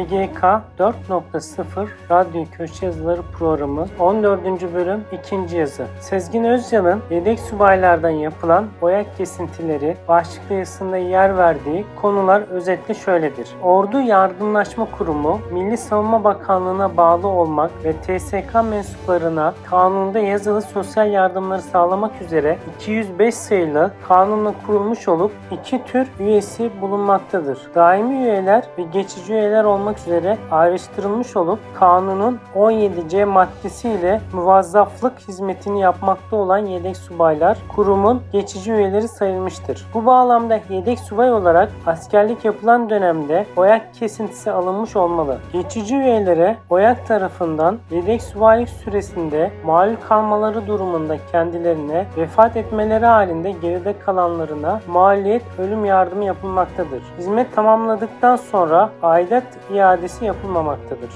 SGK 4.0 Radyo Köşe Yazıları Programı 14. bölüm 2. yazı. Sezgin Özyal'ın yedek subaylardan yapılan boyak kesintileri başlıklı yazısında yer verdiği konular özetle şöyledir. Ordu Yardımlaşma Kurumu, Milli Savunma Bakanlığı'na bağlı olmak ve TSK mensuplarına kanunda yazılı sosyal yardımları sağlamak üzere 205 sayılı kanunla kurulmuş olup iki tür üyesi bulunmaktadır. Daimi üyeler ve geçici üyeler olmak üzere ayrıştırılmış olup kanunun 17C maddesiyle muvazzaflık hizmetini yapmakta olan yedek subaylar kurumun geçici üyeleri sayılmıştır. Bu bağlamda yedek subay olarak askerlik yapılan dönemde boyak kesintisi alınmış olmalı. Geçici üyelere boyak tarafından yedek subaylık süresinde malul kalmaları durumunda kendilerine vefat etmeleri halinde geride kalanlarına maliyet ölüm yardımı yapılmaktadır. Hizmet tamamladıktan sonra aidat iadesi yapılmamaktadır.